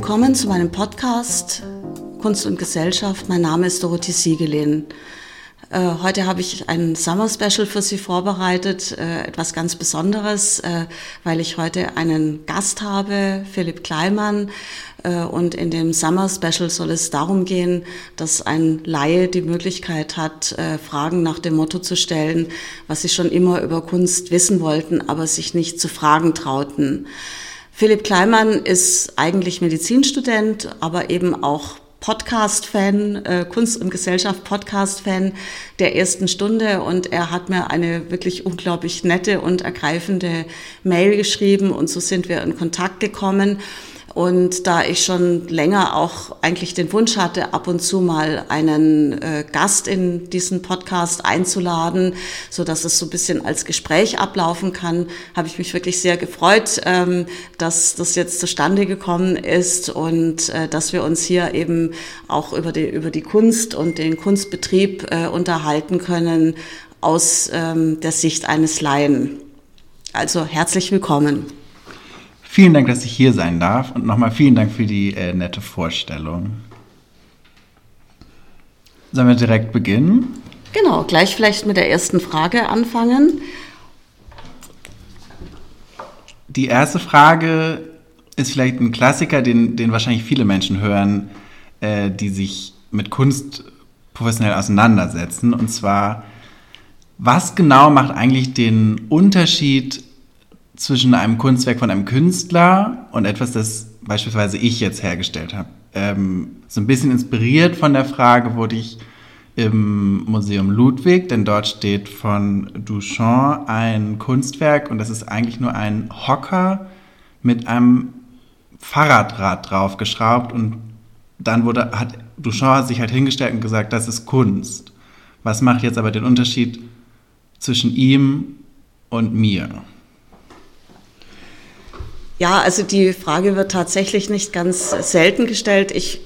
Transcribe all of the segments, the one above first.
Willkommen zu meinem Podcast Kunst und Gesellschaft. Mein Name ist Dorothee Siegelin. Äh, heute habe ich ein Summer Special für Sie vorbereitet, äh, etwas ganz Besonderes, äh, weil ich heute einen Gast habe, Philipp Kleimann. Und in dem Summer Special soll es darum gehen, dass ein Laie die Möglichkeit hat, Fragen nach dem Motto zu stellen, was sie schon immer über Kunst wissen wollten, aber sich nicht zu fragen trauten. Philipp Kleimann ist eigentlich Medizinstudent, aber eben auch Podcast-Fan, äh, Kunst und Gesellschaft Podcast-Fan der ersten Stunde und er hat mir eine wirklich unglaublich nette und ergreifende Mail geschrieben und so sind wir in Kontakt gekommen. Und da ich schon länger auch eigentlich den Wunsch hatte, ab und zu mal einen äh, Gast in diesen Podcast einzuladen, so dass es so ein bisschen als Gespräch ablaufen kann, habe ich mich wirklich sehr gefreut, ähm, dass das jetzt zustande gekommen ist und äh, dass wir uns hier eben auch über die, über die Kunst und den Kunstbetrieb äh, unterhalten können aus ähm, der Sicht eines Laien. Also herzlich willkommen. Vielen Dank, dass ich hier sein darf und nochmal vielen Dank für die äh, nette Vorstellung. Sollen wir direkt beginnen? Genau, gleich vielleicht mit der ersten Frage anfangen. Die erste Frage ist vielleicht ein Klassiker, den, den wahrscheinlich viele Menschen hören, äh, die sich mit Kunst professionell auseinandersetzen. Und zwar, was genau macht eigentlich den Unterschied zwischen einem Kunstwerk von einem Künstler und etwas, das beispielsweise ich jetzt hergestellt habe. Ähm, so ein bisschen inspiriert von der Frage wurde ich im Museum Ludwig, denn dort steht von Duchamp ein Kunstwerk und das ist eigentlich nur ein Hocker mit einem Fahrradrad draufgeschraubt und dann wurde, hat Duchamp sich halt hingestellt und gesagt, das ist Kunst. Was macht jetzt aber den Unterschied zwischen ihm und mir? Ja, also die Frage wird tatsächlich nicht ganz selten gestellt. Ich,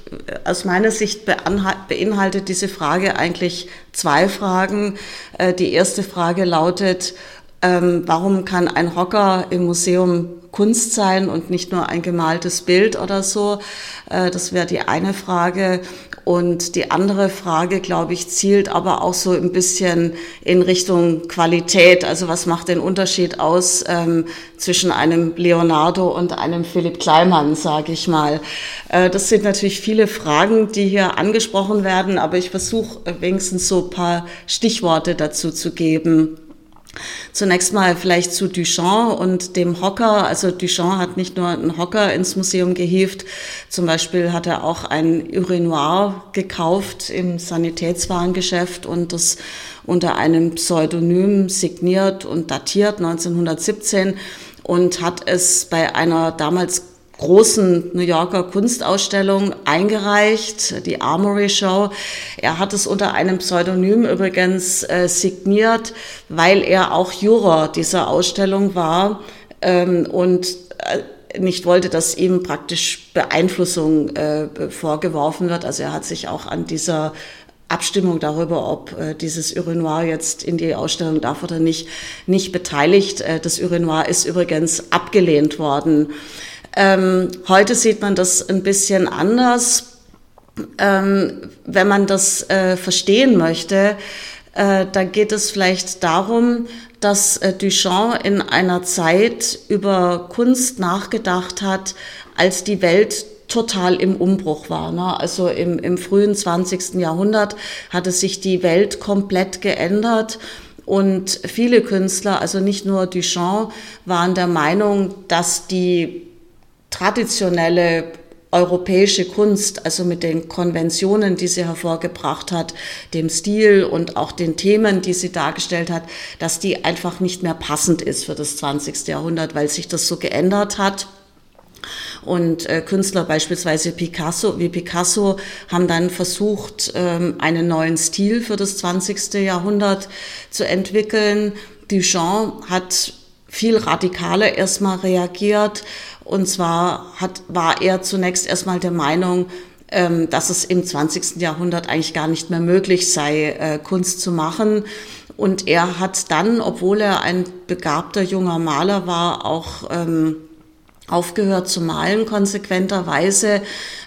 aus meiner Sicht beinhaltet diese Frage eigentlich zwei Fragen. Äh, die erste Frage lautet, ähm, warum kann ein Hocker im Museum Kunst sein und nicht nur ein gemaltes Bild oder so? Äh, das wäre die eine Frage. Und die andere Frage, glaube ich, zielt aber auch so ein bisschen in Richtung Qualität. Also was macht den Unterschied aus ähm, zwischen einem Leonardo und einem Philipp Kleimann, sage ich mal. Äh, das sind natürlich viele Fragen, die hier angesprochen werden, aber ich versuche wenigstens so ein paar Stichworte dazu zu geben. Zunächst mal vielleicht zu Duchamp und dem Hocker. Also Duchamp hat nicht nur einen Hocker ins Museum gehievt, zum Beispiel hat er auch ein Urinoir gekauft im Sanitätswarengeschäft und das unter einem Pseudonym signiert und datiert 1917 und hat es bei einer damals großen New Yorker Kunstausstellung eingereicht, die Armory Show. Er hat es unter einem Pseudonym übrigens äh, signiert, weil er auch Juror dieser Ausstellung war ähm, und äh, nicht wollte, dass ihm praktisch Beeinflussung äh, vorgeworfen wird. Also er hat sich auch an dieser Abstimmung darüber, ob äh, dieses Urinoir jetzt in die Ausstellung darf oder nicht, nicht beteiligt. Äh, das Urinoir ist übrigens abgelehnt worden. Ähm, heute sieht man das ein bisschen anders. Ähm, wenn man das äh, verstehen möchte, äh, da geht es vielleicht darum, dass äh, Duchamp in einer Zeit über Kunst nachgedacht hat, als die Welt total im Umbruch war. Ne? Also im, im frühen 20. Jahrhundert hatte sich die Welt komplett geändert. Und viele Künstler, also nicht nur Duchamp, waren der Meinung, dass die traditionelle europäische Kunst, also mit den Konventionen, die sie hervorgebracht hat, dem Stil und auch den Themen, die sie dargestellt hat, dass die einfach nicht mehr passend ist für das 20. Jahrhundert, weil sich das so geändert hat. Und äh, Künstler beispielsweise Picasso, wie Picasso, haben dann versucht, ähm, einen neuen Stil für das 20. Jahrhundert zu entwickeln. Duchamp hat viel radikaler erstmal reagiert. Und zwar hat, war er zunächst erstmal der Meinung, ähm, dass es im 20. Jahrhundert eigentlich gar nicht mehr möglich sei, äh, Kunst zu machen. Und er hat dann, obwohl er ein begabter junger Maler war, auch ähm, aufgehört zu malen konsequenterweise,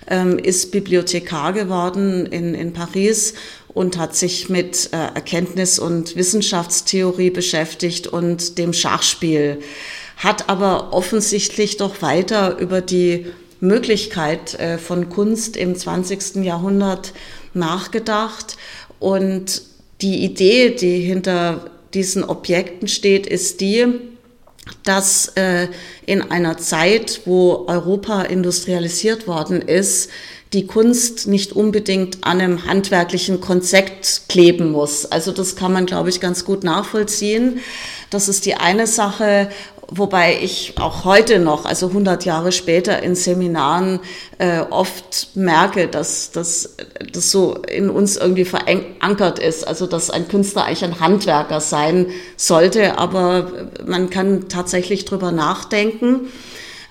ähm, ist Bibliothekar geworden in, in Paris und hat sich mit äh, Erkenntnis- und Wissenschaftstheorie beschäftigt und dem Schachspiel, hat aber offensichtlich doch weiter über die Möglichkeit äh, von Kunst im 20. Jahrhundert nachgedacht und die Idee, die hinter diesen Objekten steht, ist die, dass äh, in einer Zeit, wo Europa industrialisiert worden ist, die Kunst nicht unbedingt an einem handwerklichen Konzept kleben muss. Also das kann man, glaube ich, ganz gut nachvollziehen. Das ist die eine Sache. Wobei ich auch heute noch, also 100 Jahre später in Seminaren äh, oft merke, dass, das so in uns irgendwie verankert ist. Also dass ein Künstler eigentlich ein Handwerker sein sollte, aber man kann tatsächlich drüber nachdenken.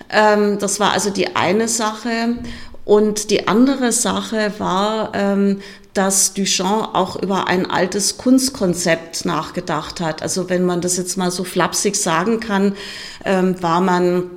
Ähm, das war also die eine Sache. Und die andere Sache war, ähm, dass Duchamp auch über ein altes Kunstkonzept nachgedacht hat. Also wenn man das jetzt mal so flapsig sagen kann, ähm, war man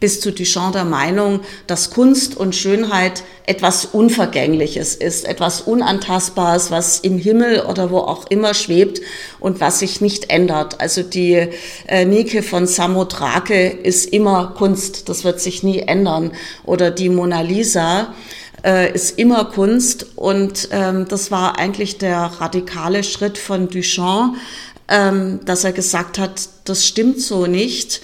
bis zu Duchamp der Meinung, dass Kunst und Schönheit etwas Unvergängliches ist, etwas Unantastbares, was im Himmel oder wo auch immer schwebt und was sich nicht ändert. Also die äh, Nike von Samothrake ist immer Kunst, das wird sich nie ändern. Oder die Mona Lisa äh, ist immer Kunst und ähm, das war eigentlich der radikale Schritt von Duchamp, ähm, dass er gesagt hat, das stimmt so nicht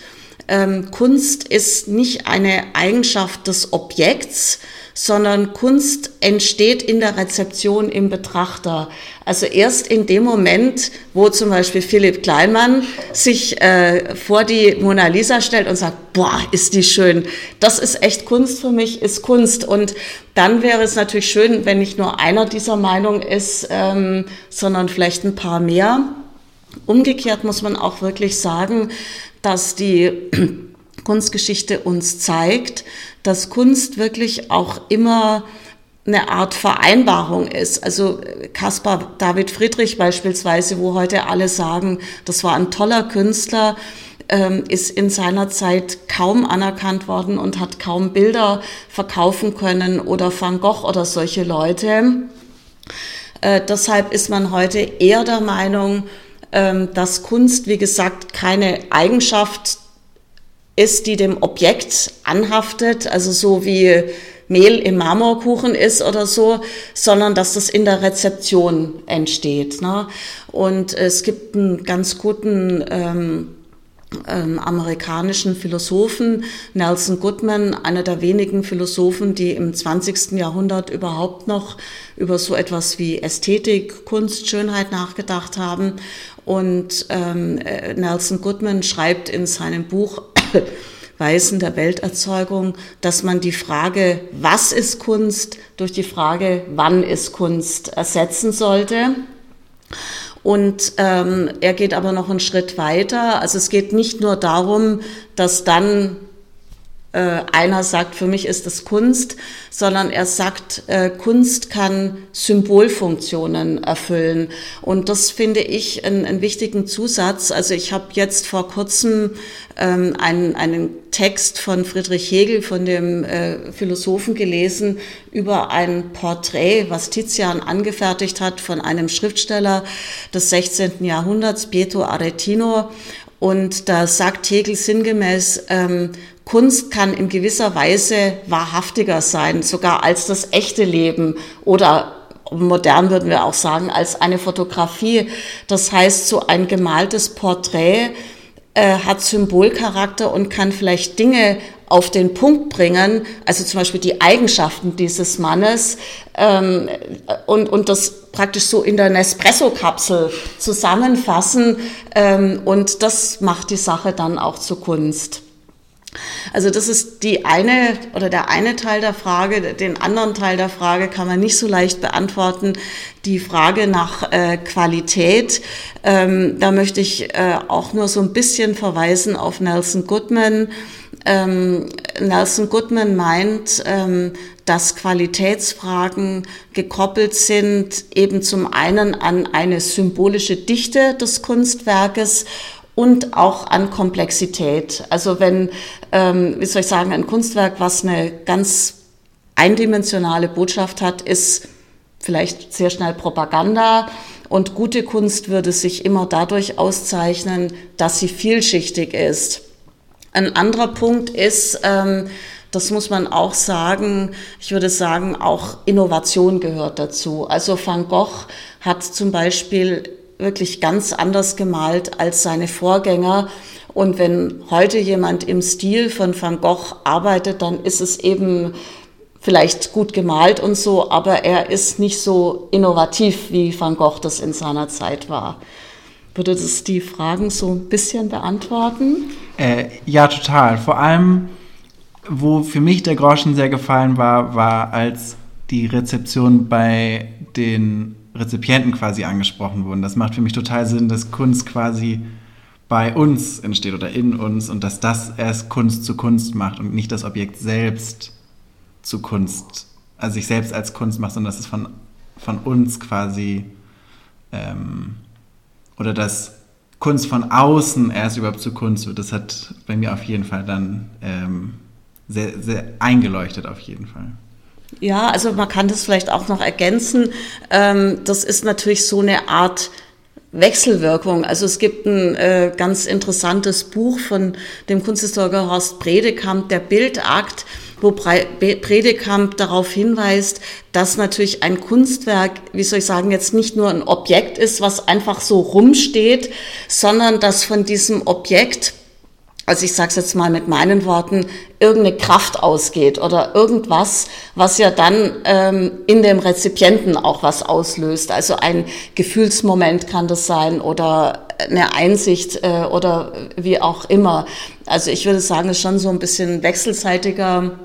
ähm, Kunst ist nicht eine Eigenschaft des Objekts, sondern Kunst entsteht in der Rezeption im Betrachter. Also erst in dem Moment, wo zum Beispiel Philipp Kleinmann sich äh, vor die Mona Lisa stellt und sagt, boah, ist die schön. Das ist echt Kunst für mich, ist Kunst. Und dann wäre es natürlich schön, wenn nicht nur einer dieser Meinung ist, ähm, sondern vielleicht ein paar mehr. Umgekehrt muss man auch wirklich sagen, dass die Kunstgeschichte uns zeigt, dass Kunst wirklich auch immer eine Art Vereinbarung ist. Also Caspar David Friedrich beispielsweise, wo heute alle sagen, das war ein toller Künstler, ähm, ist in seiner Zeit kaum anerkannt worden und hat kaum Bilder verkaufen können oder Van Gogh oder solche Leute. Äh, deshalb ist man heute eher der Meinung, dass Kunst, wie gesagt, keine Eigenschaft ist, die dem Objekt anhaftet, also so wie Mehl im Marmorkuchen ist oder so, sondern dass das in der Rezeption entsteht. Ne? Und es gibt einen ganz guten ähm, ähm, amerikanischen Philosophen, Nelson Goodman, einer der wenigen Philosophen, die im 20. Jahrhundert überhaupt noch über so etwas wie Ästhetik, Kunst, Schönheit nachgedacht haben. Und ähm, äh, Nelson Goodman schreibt in seinem Buch Weisen der Welterzeugung, dass man die Frage, was ist Kunst, durch die Frage, wann ist Kunst ersetzen sollte. Und ähm, er geht aber noch einen Schritt weiter. Also es geht nicht nur darum, dass dann äh, einer sagt, für mich ist das Kunst, sondern er sagt, äh, Kunst kann Symbolfunktionen erfüllen. Und das finde ich einen, einen wichtigen Zusatz. Also ich habe jetzt vor kurzem ähm, einen, einen Text von Friedrich Hegel, von dem äh, Philosophen gelesen, über ein Porträt, was Tizian angefertigt hat von einem Schriftsteller des 16. Jahrhunderts, Pietro Aretino. Und da sagt Hegel sinngemäß, ähm, Kunst kann in gewisser Weise wahrhaftiger sein, sogar als das echte Leben oder modern würden wir auch sagen, als eine Fotografie. Das heißt, so ein gemaltes Porträt äh, hat Symbolcharakter und kann vielleicht Dinge auf den Punkt bringen, also zum Beispiel die Eigenschaften dieses Mannes ähm, und, und das praktisch so in der Nespresso-Kapsel zusammenfassen ähm, und das macht die Sache dann auch zur Kunst. Also das ist die eine oder der eine Teil der Frage. Den anderen Teil der Frage kann man nicht so leicht beantworten. Die Frage nach äh, Qualität, ähm, da möchte ich äh, auch nur so ein bisschen verweisen auf Nelson Goodman. Ähm, Nelson Goodman meint, ähm, dass Qualitätsfragen gekoppelt sind eben zum einen an eine symbolische Dichte des Kunstwerkes und auch an Komplexität. Also wenn, ähm, wie soll ich sagen, ein Kunstwerk, was eine ganz eindimensionale Botschaft hat, ist vielleicht sehr schnell Propaganda. Und gute Kunst würde sich immer dadurch auszeichnen, dass sie vielschichtig ist. Ein anderer Punkt ist, ähm, das muss man auch sagen, ich würde sagen, auch Innovation gehört dazu. Also Van Gogh hat zum Beispiel wirklich ganz anders gemalt als seine Vorgänger. Und wenn heute jemand im Stil von Van Gogh arbeitet, dann ist es eben vielleicht gut gemalt und so, aber er ist nicht so innovativ, wie Van Gogh das in seiner Zeit war. Würde das die Fragen so ein bisschen beantworten? Äh, ja, total. Vor allem, wo für mich der Groschen sehr gefallen war, war, als die Rezeption bei den Rezipienten quasi angesprochen wurden. Das macht für mich total Sinn, dass Kunst quasi bei uns entsteht oder in uns und dass das erst Kunst zu Kunst macht und nicht das Objekt selbst zu Kunst, also sich selbst als Kunst macht, sondern dass es von, von uns quasi ähm, oder dass Kunst von außen erst überhaupt zu Kunst wird. Das hat bei mir auf jeden Fall dann ähm, sehr, sehr eingeleuchtet, auf jeden Fall. Ja, also man kann das vielleicht auch noch ergänzen. Ähm, das ist natürlich so eine Art Wechselwirkung. Also es gibt ein äh, ganz interessantes Buch von dem Kunsthistoriker Horst Bredekamp, der Bildakt, wo Bredekamp darauf hinweist, dass natürlich ein Kunstwerk, wie soll ich sagen, jetzt nicht nur ein Objekt ist, was einfach so rumsteht, sondern dass von diesem Objekt also ich sage es jetzt mal mit meinen Worten, irgendeine Kraft ausgeht oder irgendwas, was ja dann ähm, in dem Rezipienten auch was auslöst. Also ein Gefühlsmoment kann das sein oder eine Einsicht äh, oder wie auch immer. Also ich würde sagen, es ist schon so ein bisschen wechselseitiger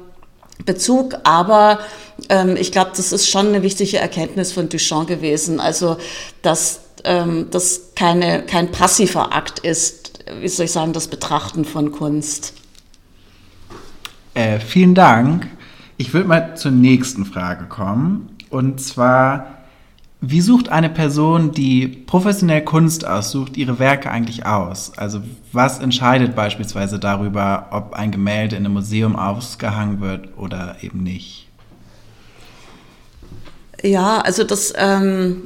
Bezug, aber ähm, ich glaube, das ist schon eine wichtige Erkenntnis von Duchamp gewesen. Also dass ähm, das keine, kein passiver Akt ist, wie soll ich sagen, das Betrachten von Kunst. Äh, vielen Dank. Ich würde mal zur nächsten Frage kommen. Und zwar, wie sucht eine Person, die professionell Kunst aussucht, ihre Werke eigentlich aus? Also was entscheidet beispielsweise darüber, ob ein Gemälde in einem Museum ausgehangen wird oder eben nicht? Ja, also das ähm,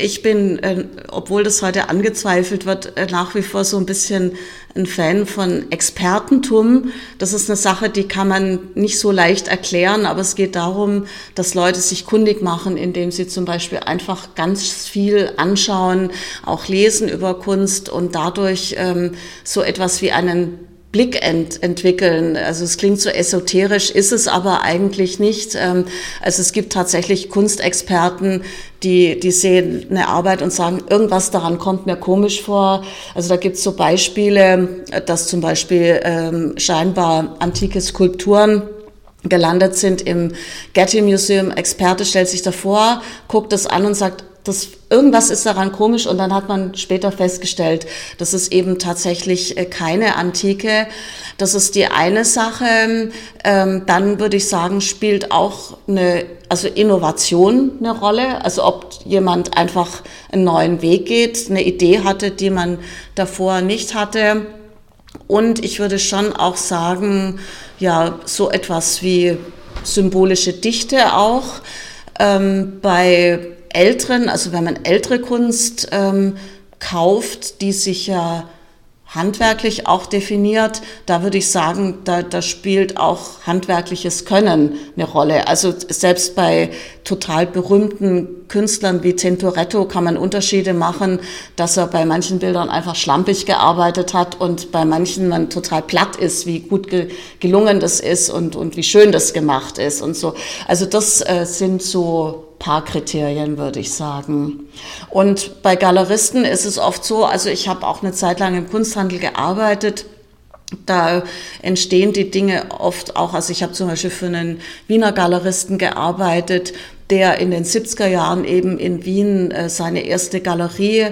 ich bin, äh, obwohl das heute angezweifelt wird, äh, nach wie vor so ein bisschen ein Fan von Expertentum. Das ist eine Sache, die kann man nicht so leicht erklären, aber es geht darum, dass Leute sich kundig machen, indem sie zum Beispiel einfach ganz viel anschauen, auch lesen über Kunst und dadurch ähm, so etwas wie einen Blick ent entwickeln. Also es klingt so esoterisch, ist es aber eigentlich nicht. Ähm, also es gibt tatsächlich Kunstexperten, die, die sehen eine Arbeit und sagen, irgendwas daran kommt mir komisch vor. Also da gibt es so Beispiele, dass zum Beispiel ähm, scheinbar antike Skulpturen gelandet sind im Getty Museum. Experte stellt sich davor, guckt das an und sagt, das, irgendwas ist daran komisch und dann hat man später festgestellt, das ist eben tatsächlich äh, keine Antike. Das ist die eine Sache. Ähm, dann würde ich sagen, spielt auch eine, also Innovation eine Rolle. Also ob jemand einfach einen neuen Weg geht, eine Idee hatte, die man davor nicht hatte. Und ich würde schon auch sagen, ja, so etwas wie symbolische Dichte auch. Ähm, bei älteren, also wenn man ältere Kunst ähm, kauft, die sich ja handwerklich auch definiert, da würde ich sagen, da, da spielt auch handwerkliches Können eine Rolle. Also selbst bei total berühmten Künstlern wie Tintoretto kann man Unterschiede machen, dass er bei manchen Bildern einfach schlampig gearbeitet hat und bei manchen man total platt ist, wie gut ge gelungen das ist und, und wie schön das gemacht ist und so. Also das äh, sind so paar Kriterien, würde ich sagen. Und bei Galeristen ist es oft so, also ich habe auch eine Zeit lang im Kunsthandel gearbeitet. Da entstehen die Dinge oft auch, also ich habe zum Beispiel für einen Wiener Galeristen gearbeitet, der in den 70er Jahren eben in Wien äh, seine erste Galerie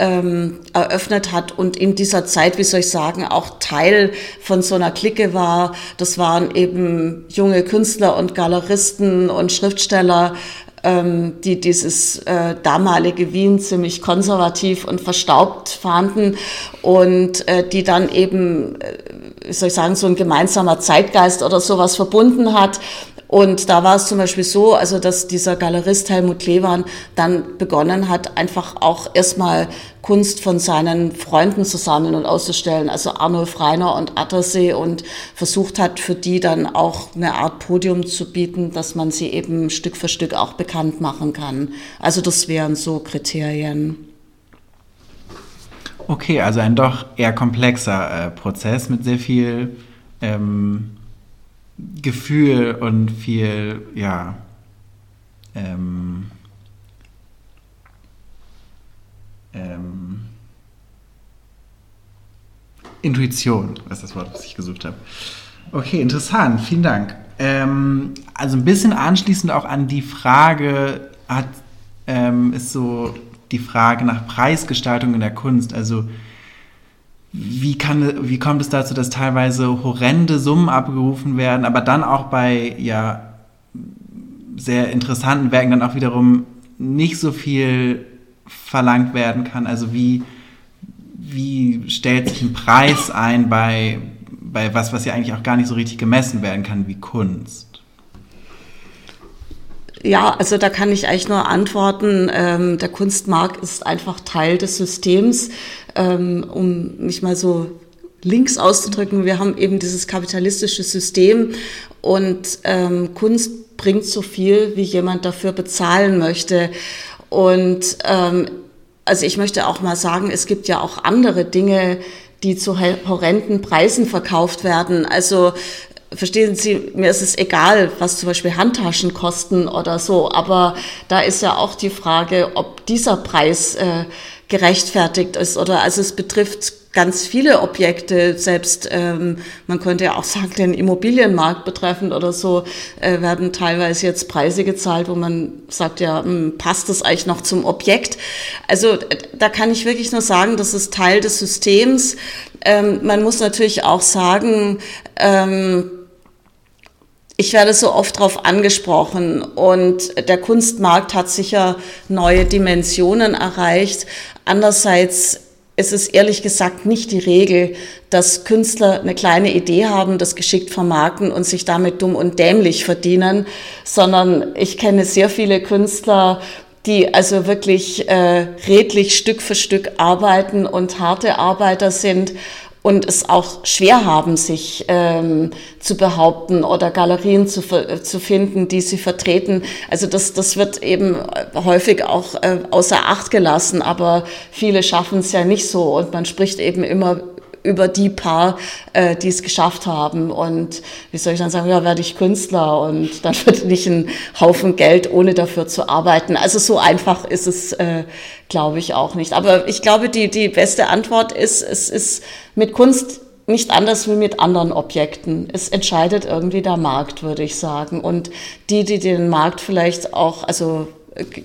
ähm, eröffnet hat und in dieser Zeit, wie soll ich sagen, auch Teil von so einer Clique war. Das waren eben junge Künstler und Galeristen und Schriftsteller, ähm, die dieses äh, damalige Wien ziemlich konservativ und verstaubt fanden und äh, die dann eben, äh, soll ich sagen, so ein gemeinsamer Zeitgeist oder sowas verbunden hat und da war es zum Beispiel so, also dass dieser Galerist Helmut Klewan dann begonnen hat, einfach auch erstmal Kunst von seinen Freunden zu sammeln und auszustellen, also Arnulf Reiner und Attersee und versucht hat, für die dann auch eine Art Podium zu bieten, dass man sie eben Stück für Stück auch bekannt machen kann. Also das wären so Kriterien. Okay, also ein doch eher komplexer äh, Prozess mit sehr viel ähm, Gefühl und viel, ja, ähm, ähm, Intuition, ist das Wort, was ich gesucht habe. Okay, interessant, vielen Dank. Ähm, also ein bisschen anschließend auch an die Frage hat, ähm, ist so die Frage nach Preisgestaltung in der Kunst. Also wie, kann, wie kommt es dazu, dass teilweise horrende Summen abgerufen werden, aber dann auch bei ja, sehr interessanten Werken dann auch wiederum nicht so viel verlangt werden kann? Also wie, wie stellt sich ein Preis ein bei, bei was, was ja eigentlich auch gar nicht so richtig gemessen werden kann wie Kunst? Ja, also da kann ich eigentlich nur antworten, ähm, der Kunstmarkt ist einfach Teil des Systems, ähm, um mich mal so links auszudrücken. Wir haben eben dieses kapitalistische System und ähm, Kunst bringt so viel, wie jemand dafür bezahlen möchte. Und ähm, also ich möchte auch mal sagen, es gibt ja auch andere Dinge, die zu horrenden Preisen verkauft werden. Also verstehen Sie, mir ist es egal, was zum Beispiel Handtaschen kosten oder so, aber da ist ja auch die Frage, ob dieser Preis äh, gerechtfertigt ist oder also es betrifft ganz viele Objekte, selbst ähm, man könnte ja auch sagen, den Immobilienmarkt betreffend oder so, äh, werden teilweise jetzt Preise gezahlt, wo man sagt, ja, hm, passt das eigentlich noch zum Objekt? Also da kann ich wirklich nur sagen, das ist Teil des Systems. Ähm, man muss natürlich auch sagen, ähm, ich werde so oft darauf angesprochen und der Kunstmarkt hat sicher neue Dimensionen erreicht. Andererseits ist es ehrlich gesagt nicht die Regel, dass Künstler eine kleine Idee haben, das geschickt vermarkten und sich damit dumm und dämlich verdienen, sondern ich kenne sehr viele Künstler, die also wirklich äh, redlich Stück für Stück arbeiten und harte Arbeiter sind und es auch schwer haben, sich ähm, zu behaupten oder Galerien zu, zu finden, die sie vertreten. Also das, das wird eben häufig auch äh, außer Acht gelassen, aber viele schaffen es ja nicht so und man spricht eben immer über die paar, äh, die es geschafft haben. Und wie soll ich dann sagen, ja, werde ich Künstler und dann verdiene ich einen Haufen Geld, ohne dafür zu arbeiten. Also so einfach ist es, äh, glaube ich, auch nicht. Aber ich glaube, die, die beste Antwort ist, es ist mit Kunst nicht anders wie mit anderen Objekten. Es entscheidet irgendwie der Markt, würde ich sagen. Und die, die den Markt vielleicht auch, also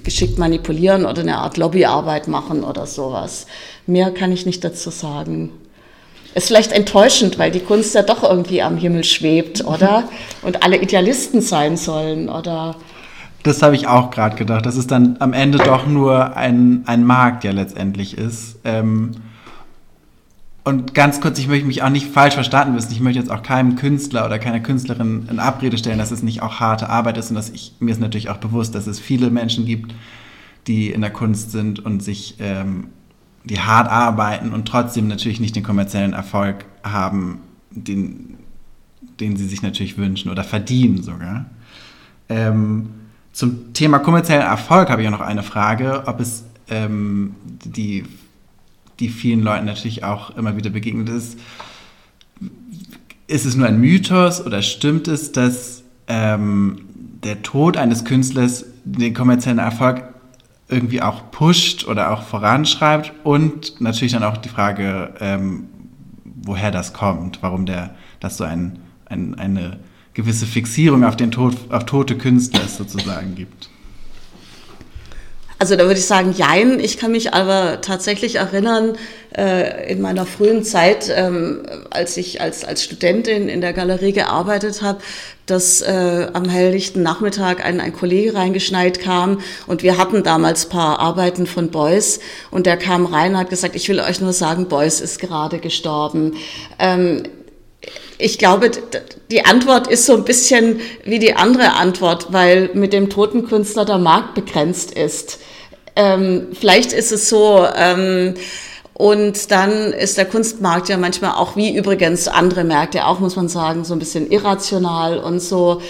geschickt manipulieren oder eine Art Lobbyarbeit machen oder sowas. Mehr kann ich nicht dazu sagen. Ist vielleicht enttäuschend, weil die Kunst ja doch irgendwie am Himmel schwebt, oder? Und alle Idealisten sein sollen, oder? Das habe ich auch gerade gedacht, dass es dann am Ende doch nur ein, ein Markt ja letztendlich ist. Ähm, und ganz kurz, ich möchte mich auch nicht falsch verstanden wissen. Ich möchte jetzt auch keinem Künstler oder keiner Künstlerin in Abrede stellen, dass es nicht auch harte Arbeit ist und dass ich mir ist natürlich auch bewusst, dass es viele Menschen gibt, die in der Kunst sind und sich ähm, die hart arbeiten und trotzdem natürlich nicht den kommerziellen Erfolg haben, den, den sie sich natürlich wünschen oder verdienen sogar. Ähm, zum Thema kommerziellen Erfolg habe ich auch noch eine Frage, ob es ähm, die, die vielen Leuten natürlich auch immer wieder begegnet ist. Ist es nur ein Mythos oder stimmt es, dass ähm, der Tod eines Künstlers den kommerziellen Erfolg irgendwie auch pusht oder auch voranschreibt und natürlich dann auch die Frage, ähm, woher das kommt, warum der, das so ein, ein, eine gewisse Fixierung auf den Tod, auf tote Künstler sozusagen gibt. Also da würde ich sagen, jein. Ich kann mich aber tatsächlich erinnern, äh, in meiner frühen Zeit, ähm, als ich als, als Studentin in der Galerie gearbeitet habe, dass äh, am helllichten Nachmittag ein, ein Kollege reingeschneit kam und wir hatten damals paar Arbeiten von Beuys und der kam rein und hat gesagt, ich will euch nur sagen, Beuys ist gerade gestorben. Ähm, ich glaube, die Antwort ist so ein bisschen wie die andere Antwort, weil mit dem toten Künstler der Markt begrenzt ist. Ähm, vielleicht ist es so, ähm, und dann ist der Kunstmarkt ja manchmal auch wie übrigens andere Märkte auch, muss man sagen, so ein bisschen irrational und so.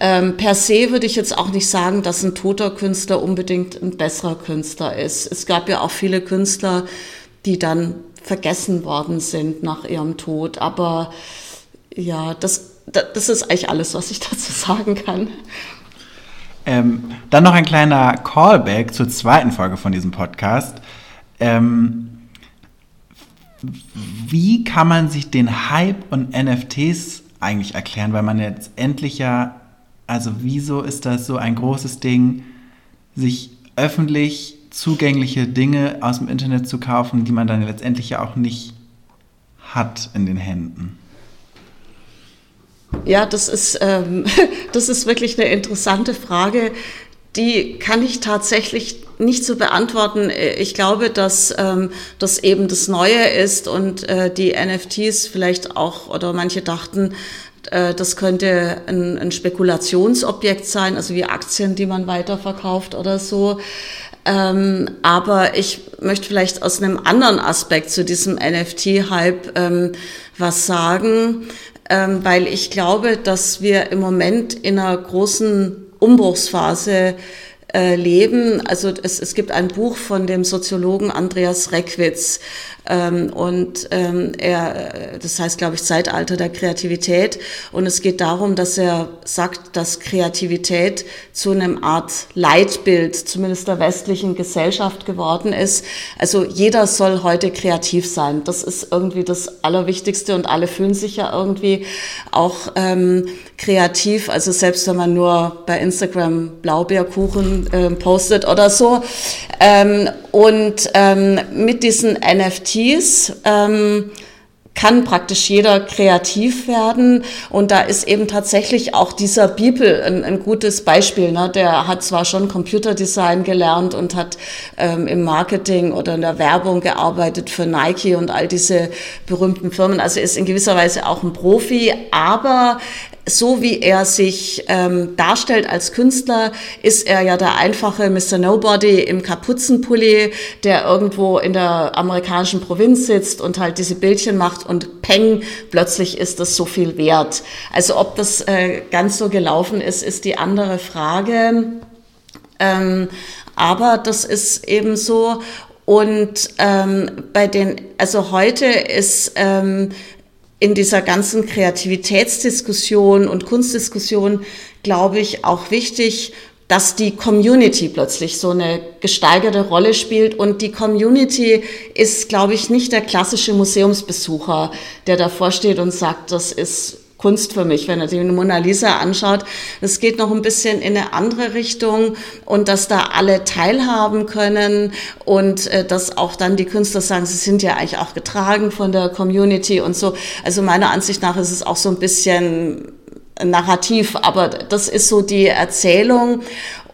Ähm, per se würde ich jetzt auch nicht sagen, dass ein toter Künstler unbedingt ein besserer Künstler ist. Es gab ja auch viele Künstler, die dann vergessen worden sind nach ihrem Tod. Aber ja, das, das ist eigentlich alles, was ich dazu sagen kann. Ähm, dann noch ein kleiner Callback zur zweiten Folge von diesem Podcast. Ähm, wie kann man sich den Hype und NFTs eigentlich erklären? Weil man jetzt endlich ja, also wieso ist das so ein großes Ding, sich öffentlich zugängliche Dinge aus dem Internet zu kaufen, die man dann letztendlich ja auch nicht hat in den Händen? Ja, das ist, ähm, das ist wirklich eine interessante Frage. Die kann ich tatsächlich nicht so beantworten. Ich glaube, dass ähm, das eben das Neue ist und äh, die NFTs vielleicht auch, oder manche dachten, äh, das könnte ein, ein Spekulationsobjekt sein, also wie Aktien, die man weiterverkauft oder so. Ähm, aber ich möchte vielleicht aus einem anderen Aspekt zu diesem NFT-Hype ähm, was sagen ähm, weil ich glaube, dass wir im Moment in einer großen Umbruchsphase äh, leben. Also es, es gibt ein Buch von dem Soziologen Andreas Reckwitz, ähm, und ähm, er, das heißt, glaube ich, Zeitalter der Kreativität. Und es geht darum, dass er sagt, dass Kreativität zu einem Art Leitbild, zumindest der westlichen Gesellschaft geworden ist. Also jeder soll heute kreativ sein. Das ist irgendwie das Allerwichtigste und alle fühlen sich ja irgendwie auch ähm, kreativ. Also selbst wenn man nur bei Instagram Blaubeerkuchen äh, postet oder so. Ähm, und ähm, mit diesen NFTs ähm, kann praktisch jeder kreativ werden. Und da ist eben tatsächlich auch dieser Bibel ein, ein gutes Beispiel. Ne? Der hat zwar schon Computerdesign gelernt und hat ähm, im Marketing oder in der Werbung gearbeitet für Nike und all diese berühmten Firmen. Also ist in gewisser Weise auch ein Profi, aber so wie er sich ähm, darstellt als Künstler, ist er ja der einfache Mr. Nobody im Kapuzenpulli, der irgendwo in der amerikanischen Provinz sitzt und halt diese Bildchen macht und peng, plötzlich ist das so viel wert. Also ob das äh, ganz so gelaufen ist, ist die andere Frage. Ähm, aber das ist eben so. Und ähm, bei den, also heute ist ähm, in dieser ganzen Kreativitätsdiskussion und Kunstdiskussion, glaube ich, auch wichtig, dass die Community plötzlich so eine gesteigerte Rolle spielt. Und die Community ist, glaube ich, nicht der klassische Museumsbesucher, der davor steht und sagt, das ist Kunst für mich, wenn er die Mona Lisa anschaut. Es geht noch ein bisschen in eine andere Richtung und dass da alle teilhaben können und äh, dass auch dann die Künstler sagen, sie sind ja eigentlich auch getragen von der Community und so. Also meiner Ansicht nach ist es auch so ein bisschen Narrativ, aber das ist so die Erzählung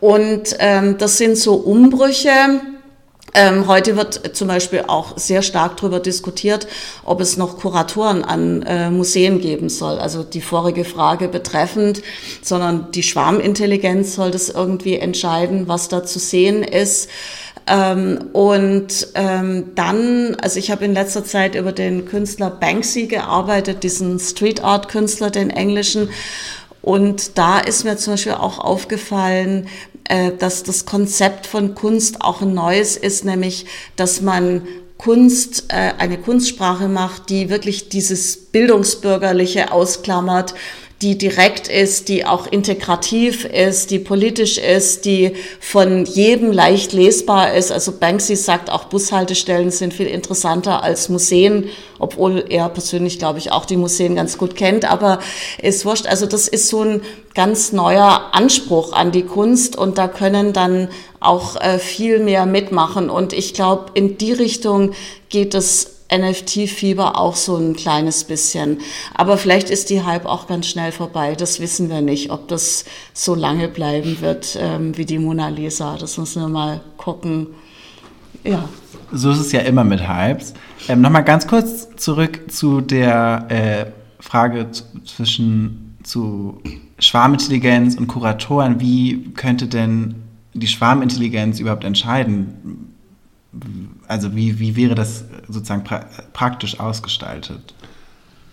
und ähm, das sind so Umbrüche ähm, heute wird zum Beispiel auch sehr stark darüber diskutiert, ob es noch Kuratoren an äh, Museen geben soll. Also die vorige Frage betreffend, sondern die Schwarmintelligenz soll das irgendwie entscheiden, was da zu sehen ist. Ähm, und ähm, dann, also ich habe in letzter Zeit über den Künstler Banksy gearbeitet, diesen Street Art Künstler, den englischen. Und da ist mir zum Beispiel auch aufgefallen, äh, dass das Konzept von Kunst auch ein neues ist, nämlich dass man Kunst, äh, eine Kunstsprache macht, die wirklich dieses Bildungsbürgerliche ausklammert, die direkt ist, die auch integrativ ist, die politisch ist, die von jedem leicht lesbar ist. Also Banksy sagt auch, Bushaltestellen sind viel interessanter als Museen, obwohl er persönlich, glaube ich, auch die Museen ganz gut kennt. Aber ist wurscht. Also das ist so ein ganz neuer Anspruch an die Kunst und da können dann auch äh, viel mehr mitmachen. Und ich glaube, in die Richtung geht es NFT-Fieber auch so ein kleines bisschen. Aber vielleicht ist die Hype auch ganz schnell vorbei. Das wissen wir nicht, ob das so lange bleiben wird ähm, wie die Mona Lisa. Das müssen wir mal gucken. Ja. So ist es ja immer mit Hypes. Ähm, Nochmal ganz kurz zurück zu der äh, Frage zwischen zu Schwarmintelligenz und Kuratoren. Wie könnte denn die Schwarmintelligenz überhaupt entscheiden? Also wie, wie wäre das sozusagen pra praktisch ausgestaltet?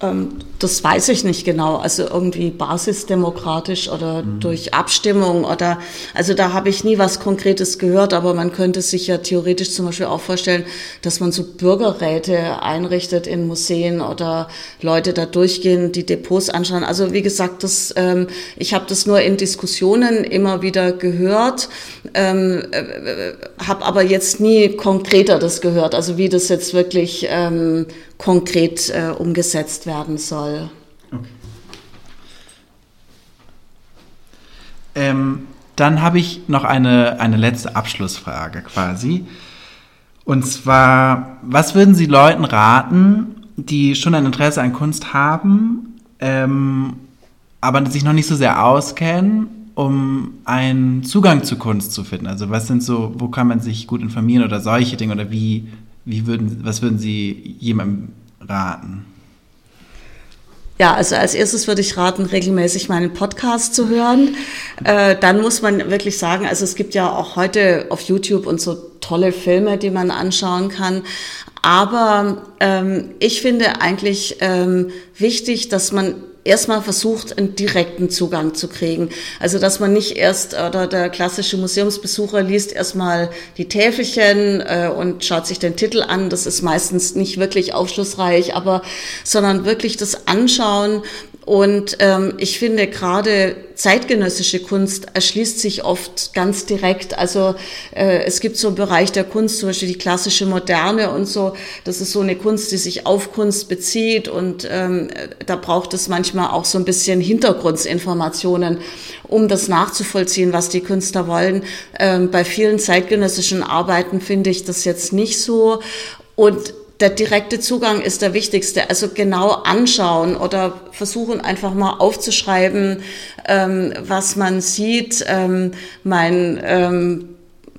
Ähm, das weiß ich nicht genau. Also irgendwie basisdemokratisch oder mhm. durch Abstimmung oder, also da habe ich nie was Konkretes gehört, aber man könnte sich ja theoretisch zum Beispiel auch vorstellen, dass man so Bürgerräte einrichtet in Museen oder Leute da durchgehen, die Depots anschauen. Also wie gesagt, das, ähm, ich habe das nur in Diskussionen immer wieder gehört, ähm, äh, habe aber jetzt nie konkreter das gehört, also wie das jetzt wirklich ähm, konkret äh, umgesetzt werden soll. Okay. Ähm, dann habe ich noch eine, eine letzte Abschlussfrage quasi. Und zwar, was würden Sie Leuten raten, die schon ein Interesse an Kunst haben, ähm, aber sich noch nicht so sehr auskennen, um einen Zugang zu Kunst zu finden? Also was sind so, wo kann man sich gut informieren oder solche Dinge oder wie wie würden, was würden Sie jemandem raten? Ja, also als erstes würde ich raten, regelmäßig meinen Podcast zu hören. Äh, dann muss man wirklich sagen, also es gibt ja auch heute auf YouTube und so tolle Filme, die man anschauen kann. Aber ähm, ich finde eigentlich ähm, wichtig, dass man erstmal versucht, einen direkten Zugang zu kriegen. Also dass man nicht erst, oder der klassische Museumsbesucher liest erstmal die Täfelchen äh, und schaut sich den Titel an. Das ist meistens nicht wirklich aufschlussreich, aber sondern wirklich das Anschauen und ähm, ich finde gerade zeitgenössische Kunst erschließt sich oft ganz direkt. Also äh, es gibt so einen Bereich der Kunst, zum Beispiel die klassische Moderne und so. Das ist so eine Kunst, die sich auf Kunst bezieht und ähm, da braucht es manchmal auch so ein bisschen Hintergrundinformationen, um das nachzuvollziehen, was die Künstler wollen. Ähm, bei vielen zeitgenössischen Arbeiten finde ich das jetzt nicht so. Und der direkte Zugang ist der wichtigste. Also genau anschauen oder versuchen einfach mal aufzuschreiben, ähm, was man sieht. Ähm, mein ähm,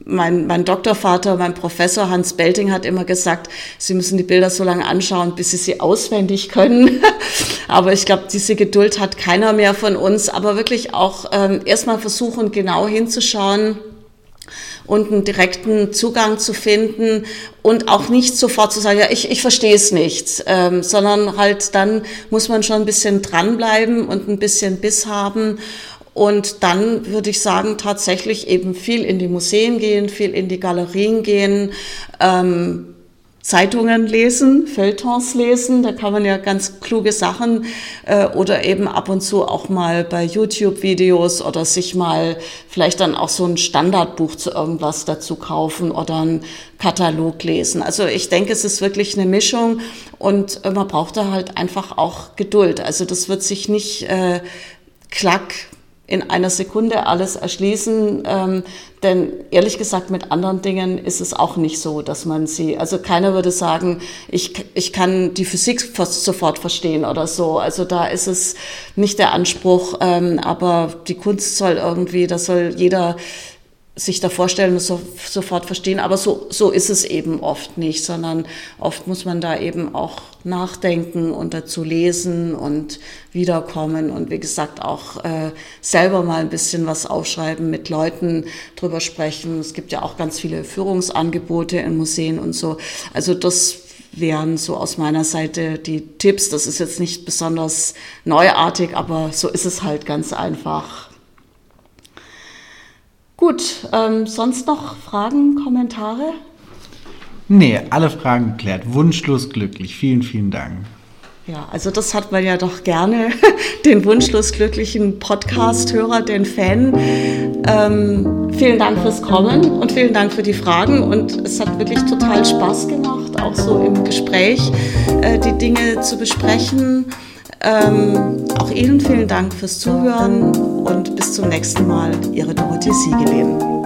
mein, mein Doktorvater, mein Professor Hans Belting hat immer gesagt, Sie müssen die Bilder so lange anschauen, bis Sie sie auswendig können. Aber ich glaube, diese Geduld hat keiner mehr von uns. Aber wirklich auch ähm, erstmal versuchen, genau hinzuschauen und einen direkten Zugang zu finden und auch nicht sofort zu sagen, ja, ich, ich verstehe es nicht, ähm, sondern halt dann muss man schon ein bisschen dranbleiben und ein bisschen Biss haben. Und dann würde ich sagen, tatsächlich eben viel in die Museen gehen, viel in die Galerien gehen, ähm, Zeitungen lesen, Feuilletons lesen, da kann man ja ganz kluge Sachen äh, oder eben ab und zu auch mal bei YouTube-Videos oder sich mal vielleicht dann auch so ein Standardbuch zu irgendwas dazu kaufen oder einen Katalog lesen. Also ich denke, es ist wirklich eine Mischung und man braucht da halt einfach auch Geduld. Also das wird sich nicht äh, klack in einer Sekunde alles erschließen. Ähm, denn ehrlich gesagt, mit anderen Dingen ist es auch nicht so, dass man sie, also keiner würde sagen, ich, ich kann die Physik sofort verstehen oder so. Also da ist es nicht der Anspruch, ähm, aber die Kunst soll irgendwie, da soll jeder sich da vorstellen und so, sofort verstehen. Aber so, so ist es eben oft nicht, sondern oft muss man da eben auch nachdenken und dazu lesen und wiederkommen und wie gesagt auch äh, selber mal ein bisschen was aufschreiben, mit Leuten drüber sprechen. Es gibt ja auch ganz viele Führungsangebote in Museen und so. Also das wären so aus meiner Seite die Tipps. Das ist jetzt nicht besonders neuartig, aber so ist es halt ganz einfach. Gut, ähm, sonst noch Fragen, Kommentare? Nee, alle Fragen geklärt. Wunschlos glücklich. Vielen, vielen Dank. Ja, also das hat man ja doch gerne, den wunschlos glücklichen Podcast-Hörer, den Fan. Ähm, vielen Dank fürs Kommen und vielen Dank für die Fragen. Und es hat wirklich total Spaß gemacht, auch so im Gespräch äh, die Dinge zu besprechen. Ähm, auch Ihnen vielen Dank fürs Zuhören und bis zum nächsten Mal. Ihre Dorothee Siegelin.